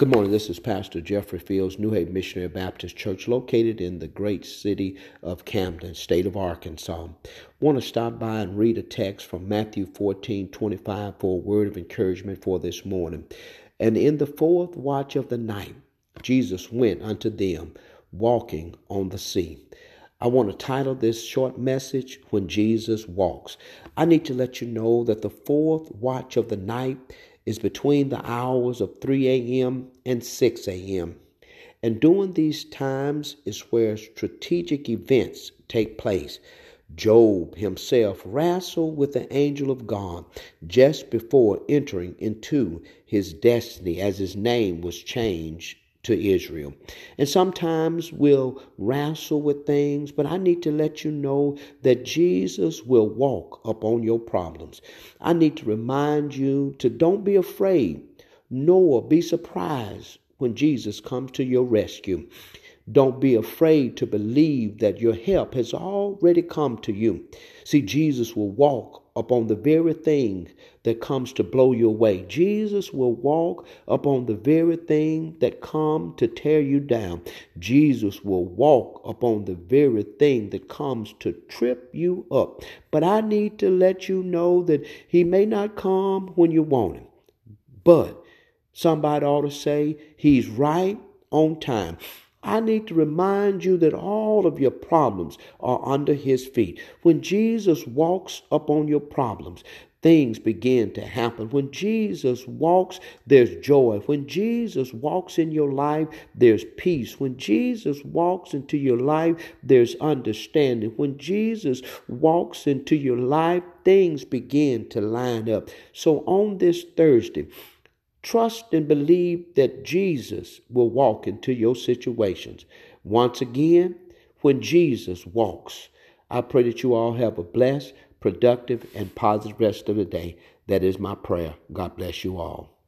Good morning. This is Pastor Jeffrey Fields, New Haven Missionary Baptist Church, located in the great city of Camden, state of Arkansas. Want to stop by and read a text from Matthew 14 25 for a word of encouragement for this morning. And in the fourth watch of the night, Jesus went unto them, walking on the sea. I want to title this short message, When Jesus Walks. I need to let you know that the fourth watch of the night is between the hours of 3 a.m. and 6 a.m. And during these times is where strategic events take place. Job himself wrestled with the angel of God just before entering into his destiny as his name was changed to Israel. And sometimes we'll wrestle with things, but I need to let you know that Jesus will walk upon your problems. I need to remind you to don't be afraid, nor be surprised when Jesus comes to your rescue. Don't be afraid to believe that your help has already come to you. See, Jesus will walk upon the very thing that comes to blow you away. Jesus will walk upon the very thing that come to tear you down. Jesus will walk upon the very thing that comes to trip you up. But I need to let you know that he may not come when you want him. But somebody ought to say he's right on time. I need to remind you that all of your problems are under his feet. When Jesus walks upon your problems, things begin to happen. When Jesus walks, there's joy. When Jesus walks in your life, there's peace. When Jesus walks into your life, there's understanding. When Jesus walks into your life, things begin to line up. So on this Thursday, Trust and believe that Jesus will walk into your situations. Once again, when Jesus walks, I pray that you all have a blessed, productive, and positive rest of the day. That is my prayer. God bless you all.